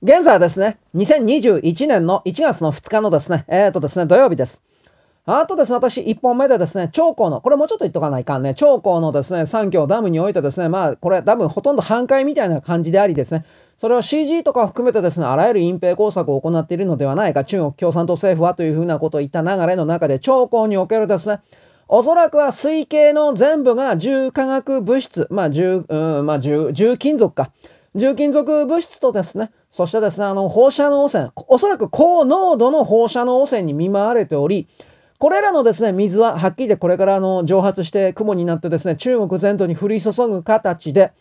現在はですね、2021年の1月の2日のですね、えっ、ー、とですね、土曜日です。あとですね、私、1本目でですね、長江の、これもうちょっと言っとかないかんね、長江のですね、三峡ダムにおいてですね、まあ、これ多分ほとんど半壊みたいな感じでありですね、それを CG とか含めてですね、あらゆる隠蔽工作を行っているのではないか、中国共産党政府はというふうなことを言った流れの中で、長江におけるですね、おそらくは水系の全部が重化学物質、まあ重、うん、まあ重、重金属か。重金属物質とですね、そしてですね、あの、放射能汚染、おそらく高濃度の放射能汚染に見舞われており、これらのですね、水ははっきりでこれからあの、蒸発して雲になってですね、中国全土に降り注ぐ形で、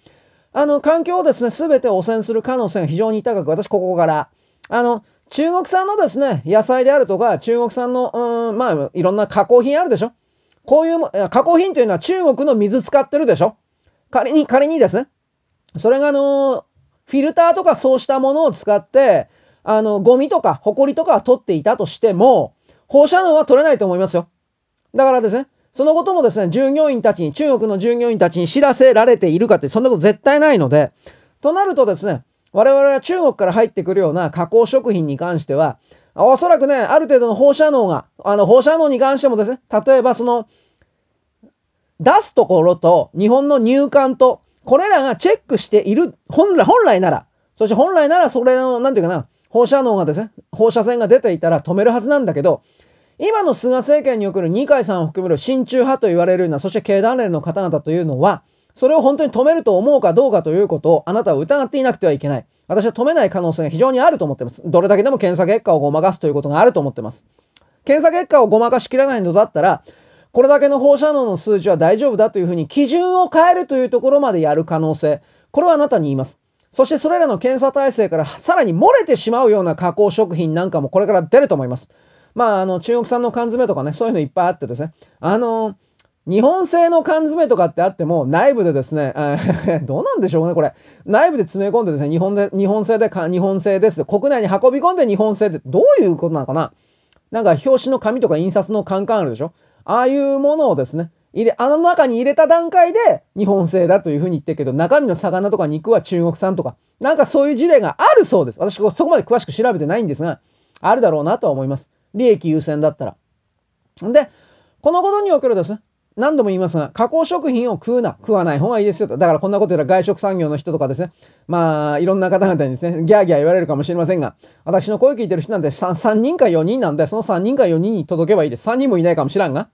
あの、環境をですね、すべて汚染する可能性が非常に高く、私ここから、あの、中国産のですね、野菜であるとか、中国産の、うん、まあ、いろんな加工品あるでしょ？こういう、加工品というのは中国の水使ってるでしょ？仮に、仮にですね、それがあの、フィルターとかそうしたものを使って、あの、ゴミとか、ホコリとかは取っていたとしても、放射能は取れないと思いますよ。だからですね、そのこともですね、従業員たちに、中国の従業員たちに知らせられているかって、そんなこと絶対ないので、となるとですね、我々は中国から入ってくるような加工食品に関しては、おそらくね、ある程度の放射能が、あの、放射能に関してもですね、例えばその、出すところと日本の入管とこれらがチェックしている、本来、本来なら、そして本来ならそれの、なんていうかな、放射能がですね、放射線が出ていたら止めるはずなんだけど、今の菅政権における二階さんを含める親中派と言われるような、そして経団連の方々というのは、それを本当に止めると思うかどうかということをあなたは疑っていなくてはいけない。私は止めない可能性が非常にあると思ってます。どれだけでも検査結果をごまかすということがあると思ってます。検査結果をごまかしきらないのだったら、これだけの放射能の数値は大丈夫だというふうに基準を変えるというところまでやる可能性。これはあなたに言います。そしてそれらの検査体制からさらに漏れてしまうような加工食品なんかもこれから出ると思います。まあ、あの、中国産の缶詰とかね、そういうのいっぱいあってですね。あの、日本製の缶詰とかってあっても、内部でですね、どうなんでしょうね、これ。内部で詰め込んでですね、日本で、日本製で、日本製です。国内に運び込んで日本製で、どういうことなのかななんか表紙の紙とか印刷のカンカンあるでしょああいうものをですね、入れ、あの中に入れた段階で日本製だというふうに言ってるけど、中身の魚とか肉は中国産とか、なんかそういう事例があるそうです。私そこまで詳しく調べてないんですが、あるだろうなとは思います。利益優先だったら。んで、このことにおけるですね、何度も言いますが、加工食品を食うな、食わない方がいいですよと。だからこんなこと言ったら外食産業の人とかですね、まあ、いろんな方々にですね、ギャーギャー言われるかもしれませんが、私の声聞いてる人なんて 3, 3人か4人なんで、その3人か4人に届けばいいです。3人もいないかもしらんが。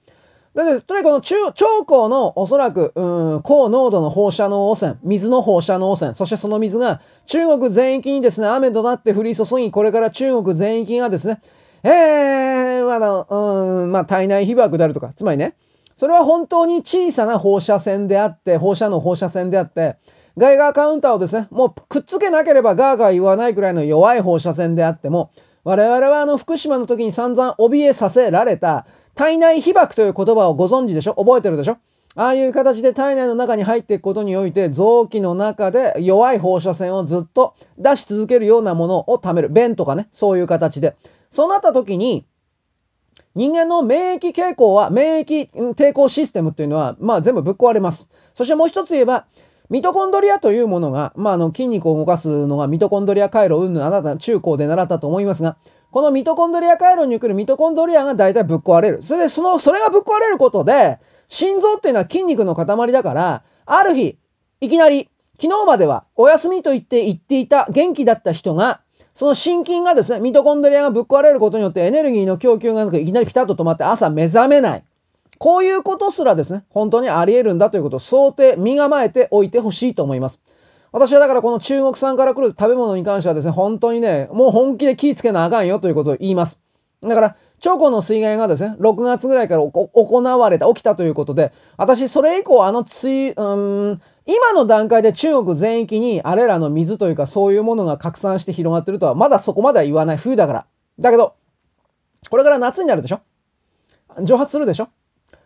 でです。とにかくこの中、長江のおそらく、うん、高濃度の放射能汚染、水の放射能汚染、そしてその水が中国全域にですね、雨となって降り注ぎ、これから中国全域がですね、えー、まだ、うん、まあ、体内被曝であるとか、つまりね、それは本当に小さな放射線であって、放射能放射線であって、ガイガーカウンターをですね、もうくっつけなければガーガー言わないくらいの弱い放射線であっても、我々はあの福島の時に散々怯えさせられた体内被曝という言葉をご存知でしょ？覚えてるでしょ？ああいう形で体内の中に入っていくことにおいて臓器の中で弱い放射線をずっと出し続けるようなものを貯める。便とかね、そういう形で。そうなった時に、人間の免疫傾向は、免疫抵抗システムっていうのは、まあ全部ぶっ壊れます。そしてもう一つ言えば、ミトコンドリアというものが、まあ、あの、筋肉を動かすのがミトコンドリア回路、うんぬあなた中高で習ったと思いますが、このミトコンドリア回路に来るミトコンドリアが大体ぶっ壊れる。それで、その、それがぶっ壊れることで、心臓っていうのは筋肉の塊だから、ある日、いきなり、昨日まではお休みと言って言っていた元気だった人が、その心筋がですね、ミトコンドリアがぶっ壊れることによってエネルギーの供給がなくいきなりピタッと止まって朝目覚めない。こういうことすらですね、本当にあり得るんだということを想定、身構えておいてほしいと思います。私はだからこの中国産から来る食べ物に関してはですね、本当にね、もう本気で気ぃつけなあかんよということを言います。だから、長江の水害がですね、6月ぐらいから行われた、起きたということで、私それ以降あの水、うん、今の段階で中国全域にあれらの水というかそういうものが拡散して広がってるとはまだそこまでは言わない。冬だから。だけど、これから夏になるでしょ？蒸発するでしょ？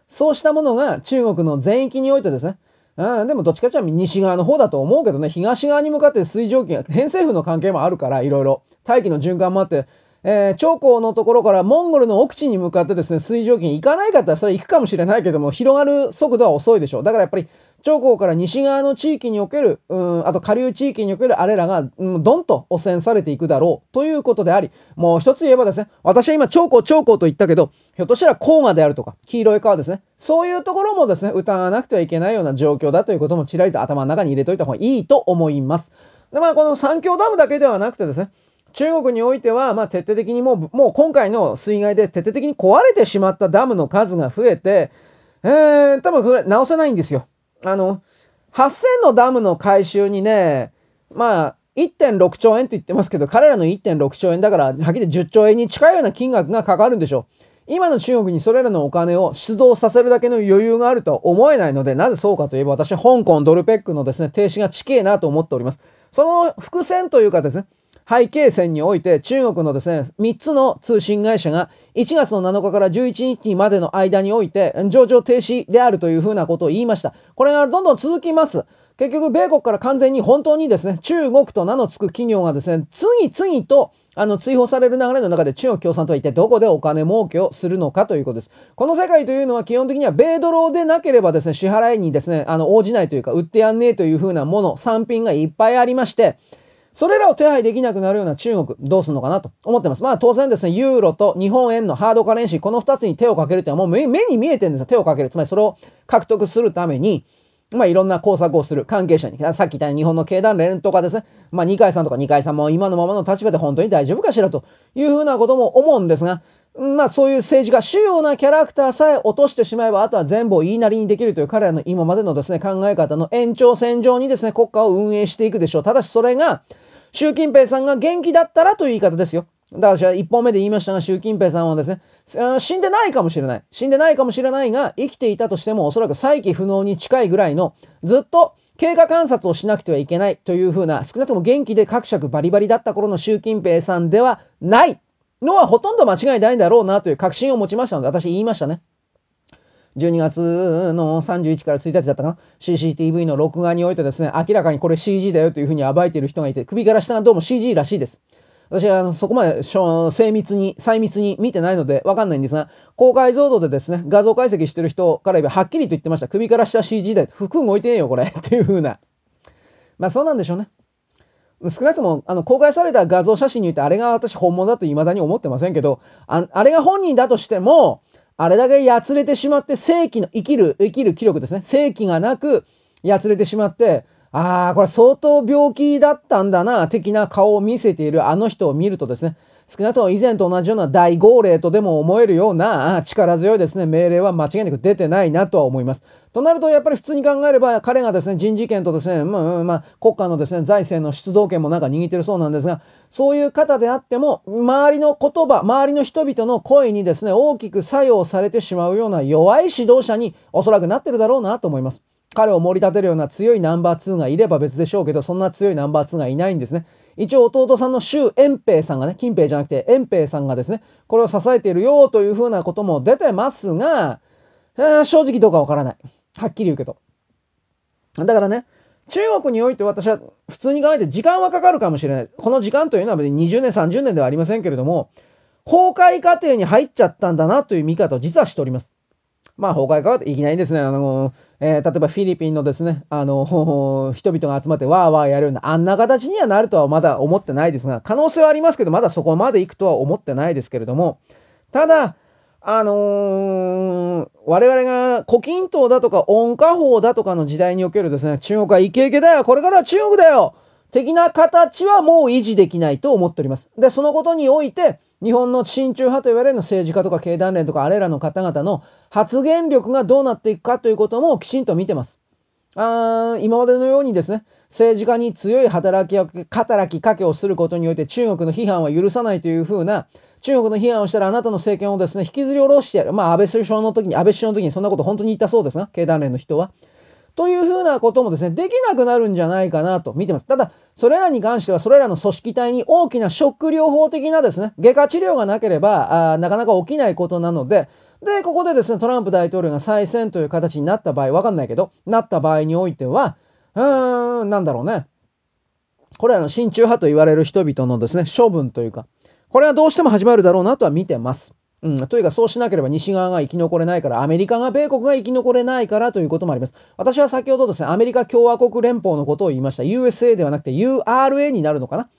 そうしたものが中国の全域においてですね、うん、でもどっちかっていうと西側の方だと思うけどね、東側に向かって水蒸気が、偏西風の関係もあるから、いろいろ。大気の循環もあって、えー、長江のところからモンゴルの奥地に向かってですね、水蒸気に行かないかったらそれ行くかもしれないけども、広がる速度は遅いでしょう。だからやっぱり長江から西側の地域における、うん、あと下流地域におけるあれらが、うん、どんと汚染されていくだろうということであり、もう一つ言えばですね、私は今長江長江と言ったけど、ひょっとしたら黄河であるとか、黄色い川ですね、そういうところもですね、疑わなくてはいけないような状況だということもちらりと頭の中に入れといた方がいいと思います。で、まあこの三峡ダムだけではなくてですね、中国においては、まあ、徹底的にもう、もう今回の水害で徹底的に壊れてしまったダムの数が増えて、えー、多分それ直せないんですよ。あの、8000のダムの改修にね、まあ、1.6兆円って言ってますけど、彼らの1.6兆円だから、はっきり10兆円に近いような金額がかかるんでしょう。今の中国にそれらのお金を出動させるだけの余裕があるとは思えないので、なぜそうかといえば私、香港ドルペックのですね、停止が近えなと思っております。その伏線というかですね、背景線において中国のですね、3つの通信会社が1月の7日から11日までの間において上場停止であるというふうなことを言いました。これがどんどん続きます。結局、米国から完全に本当にですね、中国と名の付く企業がですね、次々とあの、追放される流れの中で中国共産党は一体どこでお金儲けをするのかということです。この世界というのは基本的には米ドルでなければですね、支払いにですね、あの、応じないというか、売ってやんねえというふうなもの、産品がいっぱいありまして、それらを手配できなくなるような中国、どうするのかなと思ってます。まあ当然ですね、ユーロと日本円のハードカレンシー、この2つに手をかけるっていうのはもう目に見えてるんですよ。手をかける。つまりそれを獲得するために、まあいろんな工作をする関係者に、さっき言ったように日本の経団連とかですね、まあ二階さんとか二階さんも今のままの立場で本当に大丈夫かしらというふうなことも思うんですが、まあそういう政治家、主要なキャラクターさえ落としてしまえば、あとは全部を言いなりにできるという彼らの今までのですね、考え方の延長線上にですね、国家を運営していくでしょう。ただしそれが、習近平さんが元気だったらという言い方ですよ。だから私は一本目で言いましたが、習近平さんはですね、死んでないかもしれない。死んでないかもしれないが、生きていたとしてもおそらく再起不能に近いぐらいの、ずっと経過観察をしなくてはいけないというふうな、少なくとも元気で各尺バリバリだった頃の習近平さんではないのはほとんど間違いないんだろうなという確信を持ちましたので、私言いましたね。12月の31から1日だったかな ?CCTV の録画においてですね、明らかにこれ CG だよというふうに暴いている人がいて、首から下がどうも CG らしいです。私はそこまで精密に、細密に見てないのでわかんないんですが、高解像度でですね、画像解析してる人から言えばはっきりと言ってました。首から下 CG だよ。服動いてねえよ、これ。っていうふうな。まあそうなんでしょうね。少なくとも、あの、公開された画像写真によってあれが私本物だと未だに思ってませんけど、ああれが本人だとしても、あれだけやつれてしまって、正規の生きる、生きる気力ですね。正規がなく、やつれてしまって、ああ、これ相当病気だったんだな、的な顔を見せているあの人を見るとですね、少なくとも以前と同じような大号令とでも思えるような力強いですね、命令は間違いなく出てないなとは思います。となると、やっぱり普通に考えれば、彼がですね、人事権とですね、まあ、まあ、国家のですね、財政の出動権もなんか握ってるそうなんですが、そういう方であっても、周りの言葉、周りの人々の声にですね、大きく作用されてしまうような弱い指導者におそらくなってるだろうなと思います。彼を盛り立てるような強いナンバー2がいれば別でしょうけど、そんな強いナンバー2がいないんですね。一応弟さんの周遠平さんがね、金平じゃなくて遠平さんがですね、これを支えているよというふうなことも出てますが、正直どうかわからない。はっきり言うけど。だからね、中国において私は普通に考えて時間はかかるかもしれない。この時間というのは別に20年、30年ではありませんけれども、崩壊過程に入っちゃったんだなという見方を実はしております。まあ、崩壊かいきなりですね、あの、えー、例えばフィリピンのですね、あの、人々が集まってわーわーやるような、あんな形にはなるとはまだ思ってないですが、可能性はありますけど、まだそこまで行くとは思ってないですけれども、ただ、あのー、我々が古今島だとか温家宝だとかの時代におけるですね、中国はイケイケだよこれからは中国だよ的な形はもう維持できないと思っております。で、そのことにおいて、日本の親中派と言われる政治家とか経団連とかあれらの方々の発言力がどうなっていくかということもきちんと見てます。あ今までのようにですね、政治家に強い働き働きかけをすることにおいて中国の批判は許さないというふうな、中国の批判をしたらあなたの政権をですね、引きずり下ろしてやる。まあ安倍首相の時に、安倍首相の時にそんなこと本当に言ったそうですが、経団連の人は。というふうなこともですね、できなくなるんじゃないかなと見てます。ただ、それらに関しては、それらの組織体に大きなショック療法的なですね、外科治療がなければ、あなかなか起きないことなので、で、ここでですね、トランプ大統領が再選という形になった場合、わかんないけど、なった場合においては、うーん、なんだろうね。これらの親中派と言われる人々のですね、処分というか、これはどうしても始まるだろうなとは見てます。うん、というかそうしなければ西側が生き残れないから、アメリカが米国が生き残れないからということもあります。私は先ほどですね、アメリカ共和国連邦のことを言いました。USA ではなくて URA になるのかな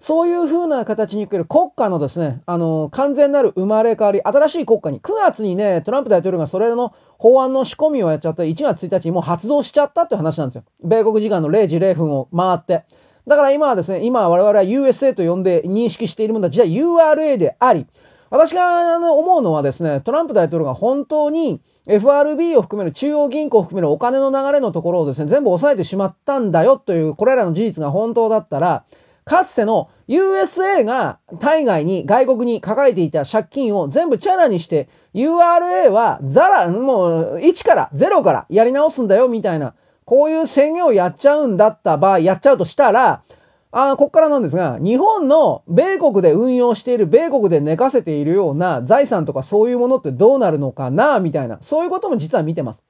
そういう風な形における国家のですね、あの、完全なる生まれ変わり、新しい国家に、9月にね、トランプ大統領がそれの法案の仕込みをやっちゃった1月1日にもう発動しちゃったっていう話なんですよ。米国時間の0時0分を回って。だから今はですね、今我々は USA と呼んで認識しているものは実は URA であり、私が思うのはですね、トランプ大統領が本当に FRB を含める中央銀行を含めるお金の流れのところをですね、全部抑えてしまったんだよという、これらの事実が本当だったら、かつての USA が海外に外国に抱えていた借金を全部チャラにして URA はザラ、もう1から0からやり直すんだよみたいなこういう宣言をやっちゃうんだった場合、やっちゃうとしたら、あここからなんですが、日本の米国で運用している、米国で寝かせているような財産とかそういうものってどうなるのかな、みたいな、そういうことも実は見てます。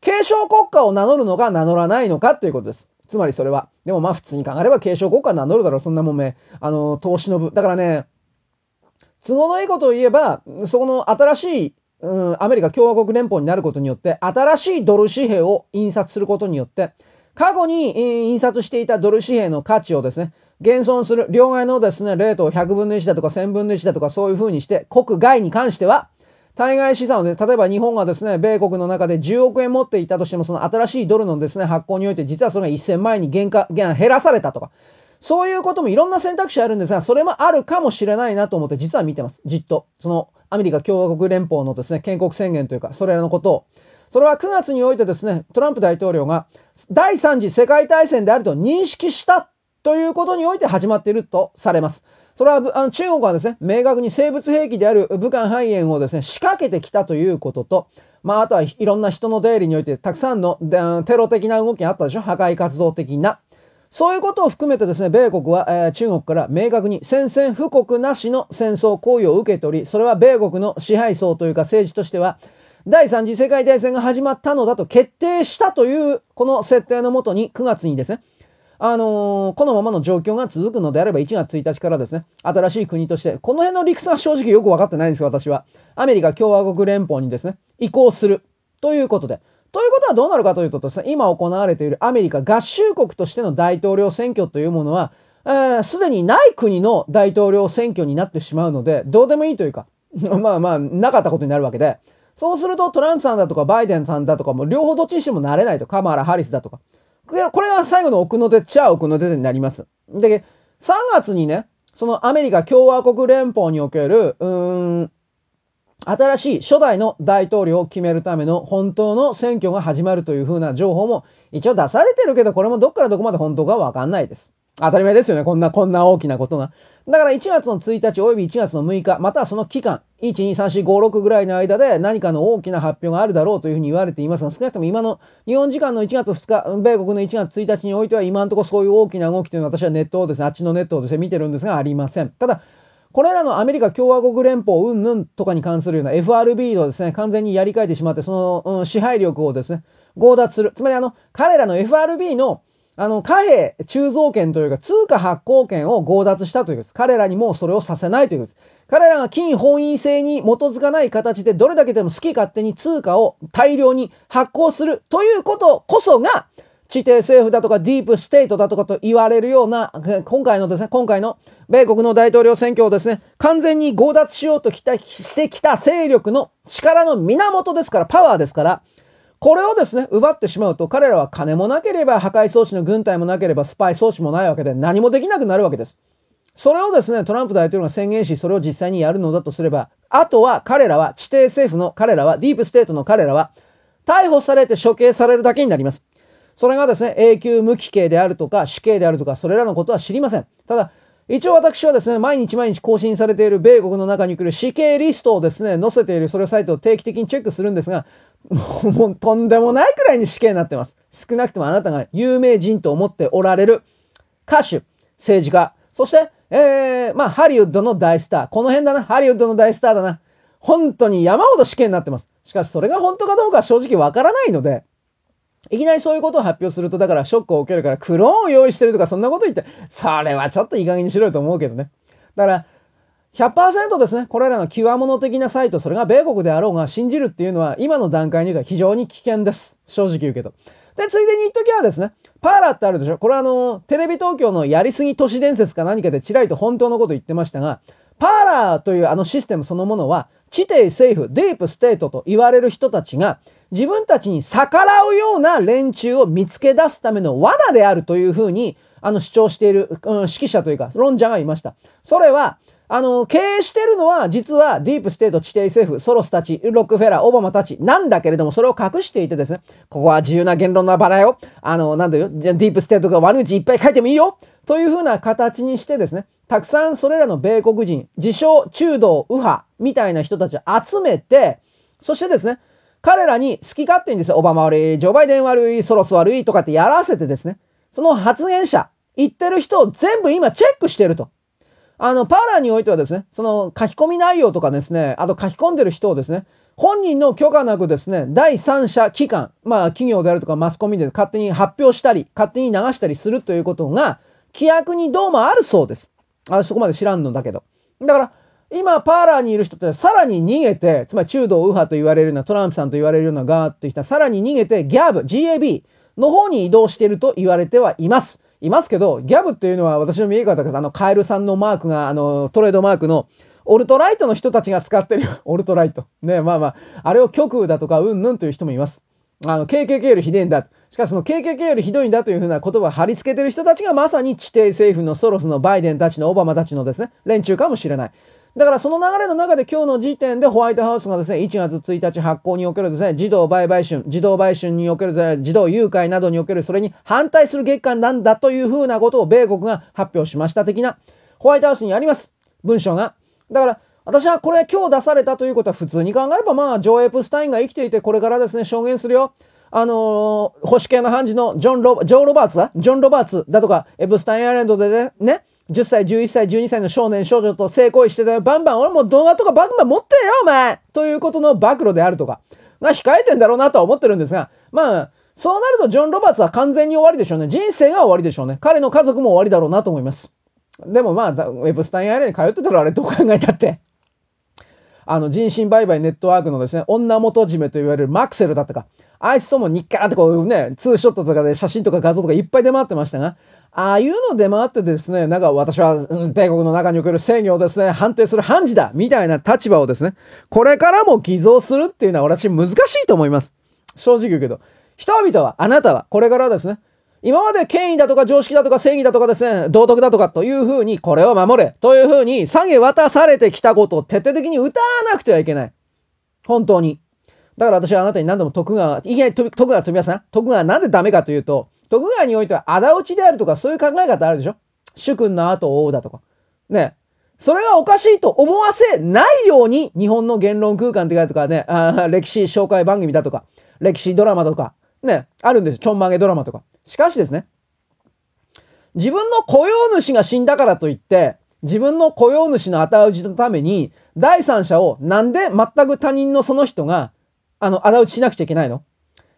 継承国家を名乗るのか名乗らないのかということです。つまりそれは。でもまあ普通に考えれば継承国家名乗るだろう。そんなもんめ。あの、投資の部。だからね、都合のいいことを言えば、そこの新しい、うん、アメリカ共和国連邦になることによって、新しいドル紙幣を印刷することによって、過去に印刷していたドル紙幣の価値をですね、減損する、両替のですね、レートを100分の1だとか1000分の1だとかそういう風にして、国外に関しては、対外資産をね、例えば日本がですね、米国の中で10億円持っていたとしても、その新しいドルのですね、発行において、実はそれが1000万円に減価、減らされたとか、そういうこともいろんな選択肢あるんですが、それもあるかもしれないなと思って実は見てます。じっと。そのアメリカ共和国連邦のですね、建国宣言というか、それらのことを。それは9月においてですね、トランプ大統領が第3次世界大戦であると認識したということにおいて始まっているとされます。それはあの中国はですね、明確に生物兵器である武漢肺炎をですね、仕掛けてきたということと、まあ、あとはいろんな人の出入りにおいてたくさんのテロ的な動きがあったでしょ？破壊活動的な。そういうことを含めてですね、米国は、えー、中国から明確に宣戦布告なしの戦争行為を受けており、それは米国の支配層というか政治としては、第三次世界大戦が始まったのだと決定したという、この設定のもとに9月にですね、あのー、このままの状況が続くのであれば1月1日からですね、新しい国として、この辺の理屈は正直よく分かってないんですよ、私は。アメリカ共和国連邦にですね、移行する。ということで。ということはどうなるかというとですね、今行われているアメリカ合衆国としての大統領選挙というものは、す、えー、で、にない国の大統領選挙になってしまうので、どうでもいいというか、まあまあ、なかったことになるわけで、そうするとトランプさんだとかバイデンさんだとかも両方どっちにしてもなれないと。カマラ・ハリスだとか。これが最後の奥の手っちゃ奥の手になります。で、3月にね、そのアメリカ共和国連邦における、うーん、新しい初代の大統領を決めるための本当の選挙が始まるというふうな情報も一応出されてるけど、これもどっからどこまで本当かわかんないです。当たり前ですよね。こんな、こんな大きなことが。だから1月の1日及び1月の6日、またはその期間、1、2、3、4、5、6ぐらいの間で何かの大きな発表があるだろうというふうに言われていますが、少なくとも今の日本時間の1月2日、米国の1月1日においては今のところそういう大きな動きというのは私はネットをですね、あっちのネットをですね、見てるんですがありません。ただ、これらのアメリカ共和国連邦云々とかに関するような FRB をですね、完全にやり替えてしまって、その、うん、支配力をですね、強奪する。つまりあの、彼らの FRB のあの、貨幣鋳造権というか通貨発行権を強奪したということです。彼らにもうそれをさせないということです。彼らが金本位制に基づかない形でどれだけでも好き勝手に通貨を大量に発行するということこそが、地底政府だとかディープステートだとかと言われるような、今回のですね、今回の米国の大統領選挙をですね、完全に強奪しようときたしてきた勢力の力の源ですから、パワーですから、これをですね、奪ってしまうと、彼らは金もなければ、破壊装置の軍隊もなければ、スパイ装置もないわけで、何もできなくなるわけです。それをですね、トランプ大統領が宣言し、それを実際にやるのだとすれば、あとは彼らは、地底政府の彼らは、ディープステートの彼らは、逮捕されて処刑されるだけになります。それがですね、永久無期刑であるとか、死刑であるとか、それらのことは知りません。ただ、一応私はですね、毎日毎日更新されている米国の中に来る死刑リストをですね、載せているそれサイトを定期的にチェックするんですが、もうとんでもないくらいに死刑になってます。少なくともあなたが有名人と思っておられる歌手、政治家、そして、えー、まあ、ハリウッドの大スター。この辺だな。ハリウッドの大スターだな。本当に山ほど死刑になってます。しかし、それが本当かどうかは正直わからないので、いきなりそういうことを発表すると、だからショックを受けるから、クローンを用意してるとか、そんなこと言って、それはちょっといい加減にしろよと思うけどね。だから、100%ですね、これらの極物的なサイト、それが米国であろうが信じるっていうのは、今の段階においては非常に危険です。正直言うけど。で、ついでに言っときはですね、 Parler ってあるでしょこれはあの、テレビ東京のやりすぎ都市伝説か何かでちらりと本当のこと言ってましたが、 Parler というあのシステムそのものは、地底政府、ディープステートと言われる人たちが、自分たちに逆らうような連中を見つけ出すための罠であるというふうに、あの主張している、うん、識者というか、論者がいました。それは、あの、経営してるのは、実はディープステート、地底政府、ソロスたち、ロックフェラー、オバマたちなんだけれども、それを隠していてですね、ここは自由な言論の場だよ。あの、なんだよ、じゃディープステートが悪口いっぱい書いてもいいよ。というふうな形にしてですね、たくさんそれらの米国人、自称中道右派みたいな人たちを集めて、そしてですね、彼らに好き勝手にですね、オバマ悪い、ジョバイデン悪い、ソロス悪いとかってやらせてですね、その発言者、言ってる人を全部今チェックしてると。あの、 Parler においてはですね、その書き込み内容とかですね、あと書き込んでる人をですね、本人の許可なくですね、第三者機関、まあ企業であるとかマスコミで勝手に発表したり、勝手に流したりするということが、規約にどうもあるそうです。あそこまで知らんのだけど。だから、今、パーラーにいる人ってさらに逃げて、つまり中道右派と言われるような、トランプさんと言われるようなガーって人はさらに逃げて、ギャブ、GAB の方に移動していると言われてはいます。いますけど、ギャブっていうのは私の見え方が、あの、カエルさんのマークが、あの、トレードマークの、オルトライトの人たちが使ってる オルトライト。ね、まあまあ、あれを極右だとか、うんぬんという人もいます。あの、KKK よりひでえんだ。しかしその KKK よりひどいんだというふうな言葉を貼り付けてる人たちがまさに地底政府のソロスのバイデンたちのオバマたちのですね、連中かもしれない。だからその流れの中で今日の時点でホワイトハウスがですね、1月1日発行におけるですね、児童売買春、児童売春における児童誘拐などにおけるそれに反対する月間なんだというふうなことを米国が発表しました的な、ホワイトハウスにあります。文章が。だから、私はこれ今日出されたということは普通に考えればまあ、ジョー・エプスタインが生きていてこれからですね、証言するよ。あのー、保守系の判事のジョン・ロジョー・ロバーツだジョン・ロバーツだとか、エプスタインアイランドでね、ね10歳、11歳、12歳の少年少女と性行為してたよ。バンバン、俺も動画とかバンバン持ってるよ、お前ということの暴露であるとか、が控えてんだろうなとは思ってるんですが、まあ、そうなるとジョン・ロバーツは完全に終わりでしょうね。人生が終わりでしょうね。彼の家族も終わりだろうなと思います。でもまあ、ウェブスタインアイランに通ってたらあれどう考えたって。あの、人身売買ネットワークのですね、女元締めと言われるマクセルだったか。あいつとも日課ってこうね、ツーショットとかで写真とか画像とかいっぱい出回ってましたが、ああいうの出回ってですね、なんか私は、うん、米国の中における制御をですね、判定する判事だみたいな立場をですね、これからも偽造するっていうのは私難しいと思います。正直言うけど。人々は、あなたは、これからですね、今まで権威だとか常識だとか正義だとかですね、道徳だとかというふうに、これを守れというふうに下げ渡されてきたことを徹底的に歌わなくてはいけない。本当に。だから私はあなたに何度も徳川、いきなり徳川飛びますな。徳川なんでダメかというと、徳川においては仇討ちであるとかそういう考え方あるでしょ？主君の後を追うだとか。ね。それがおかしいと思わせないように日本の言論空間って書いてとかね、あ歴史紹介番組だとか、歴史ドラマだとか、ね、あるんですよ。ちょんまげドラマとか。しかしですね、自分の雇用主が死んだからといって、自分の雇用主の仇討ちのために、第三者をなんで全く他人のその人が、あの、仇討ちしなくちゃいけないの？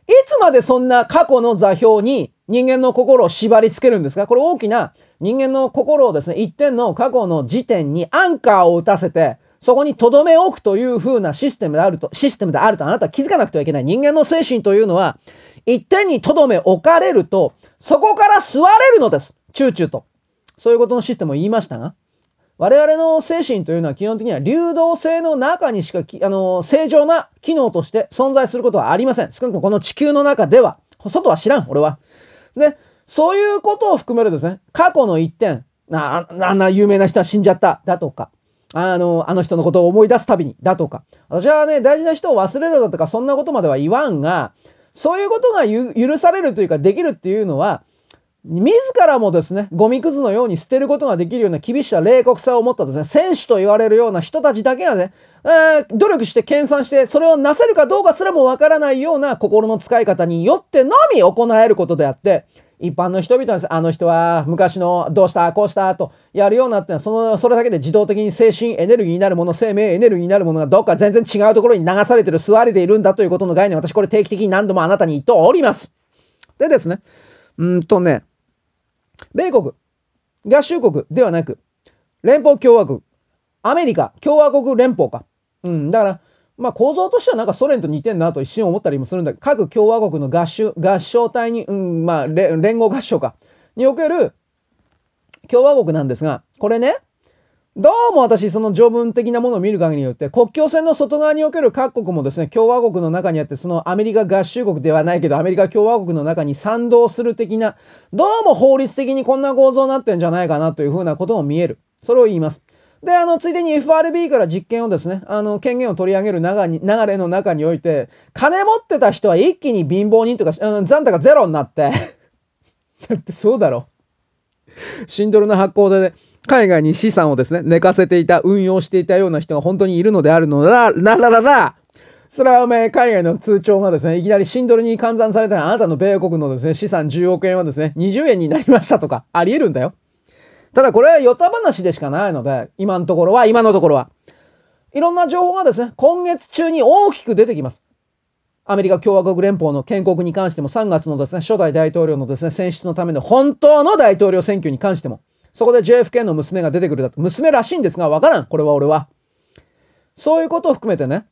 いつまでそんな過去の座標に人間の心を縛り付けるんですか？これ大きな人間の心をですね、一点の過去の時点にアンカーを打たせて、そこに留め置くという風なシステムであると、システムであるとあなたは気づかなくてはいけない。人間の精神というのは、一点に留め置かれると、そこから座れるのです。チューチューと。そういうことのシステムを言いましたが、我々の精神というのは基本的には流動性の中にしかあの、正常な機能として存在することはありません。少なくともこの地球の中では。外は知らん、俺は。で、そういうことを含めるとですね、過去の一点、ああんな有名な人は死んじゃった、だとか、あの、あの人のことを思い出すたびに、だとか。私はね、大事な人を忘れるだとか、そんなことまでは言わんが、そういうことが許されるというか、できるっていうのは、自らもですね、ゴミくずのように捨てることができるような厳しさ、冷酷さを持ったですね、選手と言われるような人たちだけがね、えー、努力して研鑽して、それをなせるかどうかすらもわからないような心の使い方によってのみ行えることであって、一般の人々はです、ねあの人は昔のどうしたこうしたとやるようになってその、それだけで自動的に精神エネルギーになるもの、生命エネルギーになるものがどっか全然違うところに流されてる、座りでいるんだということの概念、私これ定期的に何度もあなたに言っております。でですね、うんとね、米国、合衆国ではなく、連邦共和国、アメリカ、共和国連邦か。うん、だから、まあ構造としてはなんかソ連と似てんなと一瞬思ったりもするんだけど、各共和国の合衆、合唱隊に、うん、まあ連合合唱か。における共和国なんですが、これね、どうも私、その条文的なものを見る限りによって、国境線の外側における各国もですね、共和国の中にあって、そのアメリカ合衆国ではないけど、アメリカ共和国の中に賛同する的な、どうも法律的にこんな構造になってんじゃないかなというふうなことも見える。それを言います。で、あの、ついでに FRB から実験をですね、あの、権限を取り上げる流に流れの中において、金持ってた人は一気に貧乏人とか、残高ゼロになって だってそうだろ。シンドルの発行で、ね、海外に資産をですね、寝かせていた、運用していたような人が本当にいるのであるのなら、ららら、それはお前、海外の通帳がですね、いきなりシンドルに換算されたら、あなたの米国のですね、資産10億円はですね、20円になりましたとか、あり得るんだよ。ただこれはヨタ話でしかないので、今のところは、今のところは。いろんな情報がですね、今月中に大きく出てきます。アメリカ共和国連邦の建国に関しても3月のですね、初代大統領のですね、選出のための本当の大統領選挙に関しても、そこで JFK の娘が出てくるだと。娘らしいんですが、わからん。これは俺は。そういうことを含めてね、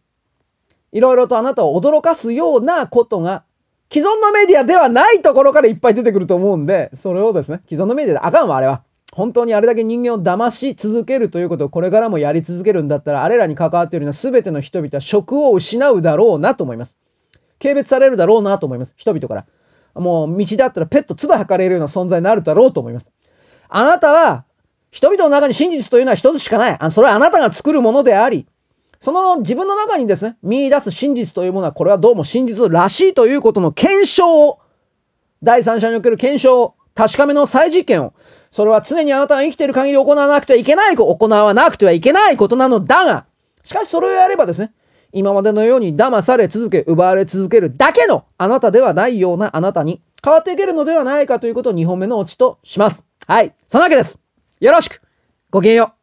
いろいろとあなたを驚かすようなことが、既存のメディアではないところからいっぱい出てくると思うんで、それをですね、既存のメディアであかんわ、あれは。本当にあれだけ人間を騙し続けるということをこれからもやり続けるんだったら、あれらに関わっているような全ての人々は職を失うだろうなと思います。軽蔑されるだろうなと思います。人々から。もう道であったらペット唾吐かれるような存在になるだろうと思います。あなたは、人々の中に真実というのは一つしかない。あそれはあなたが作るものであり、その自分の中にですね、見出す真実というものは、これはどうも真実らしいということの検証を、第三者における検証を、確かめの再実験を、それは常にあなたが生きている限り行わなくてはいけない、行わなくてはいけないことなのだが、しかしそれをやればですね、今までのように騙され続け、奪われ続けるだけのあなたではないようなあなたに変わっていけるのではないかということを2本目のオチとします。はい。そんなわけです。よろしく。ごきげんよう。